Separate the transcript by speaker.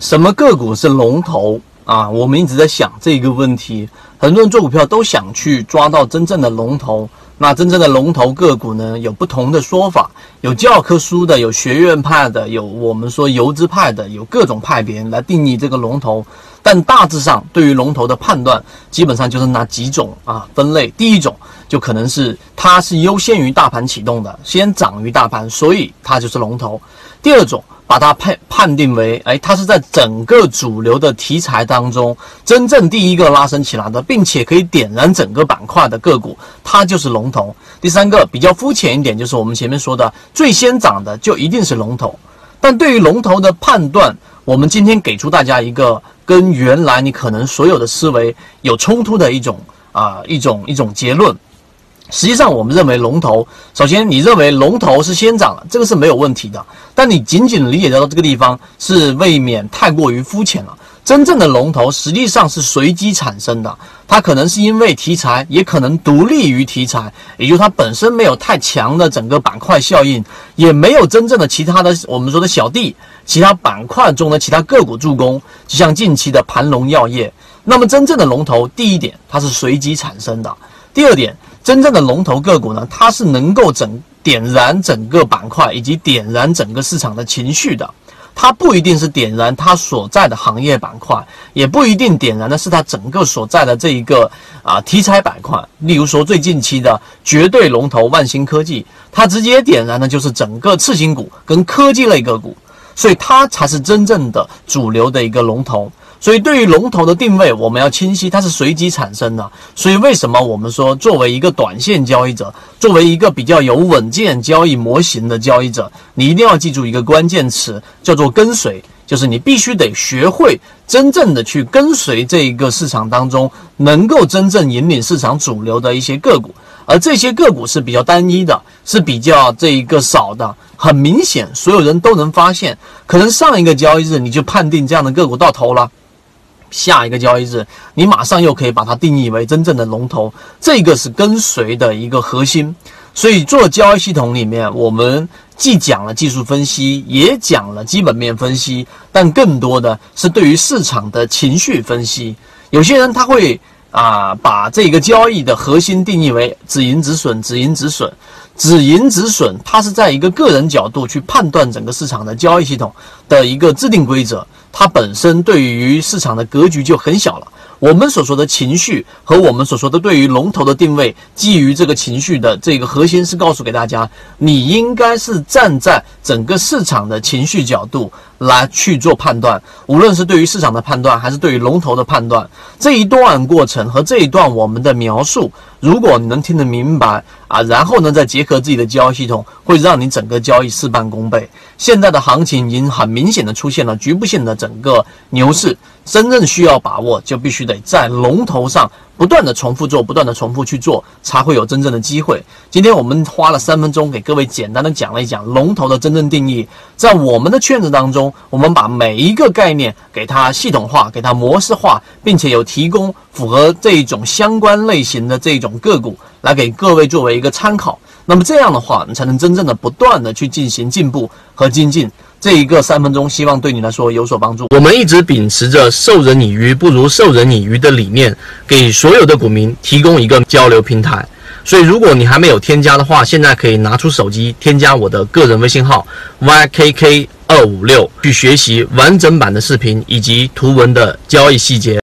Speaker 1: 什么个股是龙头啊？我们一直在想这个问题，很多人做股票都想去抓到真正的龙头。那真正的龙头个股呢，有不同的说法，有教科书的，有学院派的，有我们说游资派的，有各种派别来定义这个龙头。但大致上，对于龙头的判断，基本上就是那几种啊分类。第一种就可能是它是优先于大盘启动的，先涨于大盘，所以它就是龙头。第二种。把它判判定为，哎，它是在整个主流的题材当中真正第一个拉升起来的，并且可以点燃整个板块的个股，它就是龙头。第三个比较肤浅一点，就是我们前面说的最先涨的就一定是龙头。但对于龙头的判断，我们今天给出大家一个跟原来你可能所有的思维有冲突的一种啊一种一种结论。实际上，我们认为龙头，首先你认为龙头是先涨了，这个是没有问题的。但你仅仅理解到这个地方，是未免太过于肤浅了。真正的龙头实际上是随机产生的，它可能是因为题材，也可能独立于题材，也就它本身没有太强的整个板块效应，也没有真正的其他的我们说的小弟，其他板块中的其他个股助攻，就像近期的盘龙药业。那么真正的龙头，第一点它是随机产生的，第二点。真正的龙头个股呢，它是能够整点燃整个板块以及点燃整个市场的情绪的。它不一定是点燃它所在的行业板块，也不一定点燃的是它整个所在的这一个啊题材板块。例如说最近期的绝对龙头万兴科技，它直接点燃的就是整个次新股跟科技类个股，所以它才是真正的主流的一个龙头。所以，对于龙头的定位，我们要清晰，它是随机产生的。所以，为什么我们说，作为一个短线交易者，作为一个比较有稳健交易模型的交易者，你一定要记住一个关键词，叫做跟随，就是你必须得学会真正的去跟随这一个市场当中，能够真正引领市场主流的一些个股。而这些个股是比较单一的，是比较这一个少的，很明显，所有人都能发现。可能上一个交易日你就判定这样的个股到头了。下一个交易日，你马上又可以把它定义为真正的龙头，这个是跟随的一个核心。所以做交易系统里面，我们既讲了技术分析，也讲了基本面分析，但更多的是对于市场的情绪分析。有些人他会啊，把这个交易的核心定义为止盈止损，止盈止损，止盈止损，它是在一个个人角度去判断整个市场的交易系统的一个制定规则。它本身对于市场的格局就很小了。我们所说的情绪和我们所说的对于龙头的定位，基于这个情绪的这个核心是告诉给大家，你应该是站在整个市场的情绪角度来去做判断，无论是对于市场的判断，还是对于龙头的判断，这一段过程和这一段我们的描述，如果你能听得明白啊，然后呢再结合自己的交易系统，会让你整个交易事半功倍。现在的行情已经很明显的出现了局部性的整个牛市。真正需要把握，就必须得在龙头上不断的重复做，不断的重复去做，才会有真正的机会。今天我们花了三分钟给各位简单的讲了一讲龙头的真正定义。在我们的圈子当中，我们把每一个概念给它系统化，给它模式化，并且有提供符合这一种相关类型的这种个股来给各位作为一个参考。那么这样的话，你才能真正的不断的去进行进步和精进。这一个三分钟，希望对你来说有所帮助。我们一直秉持着授人以鱼不如授人以渔的理念，给所有的股民提供一个交流平台。所以，如果你还没有添加的话，现在可以拿出手机添加我的个人微信号 ykk 二五六，去学习完整版的视频以及图文的交易细节。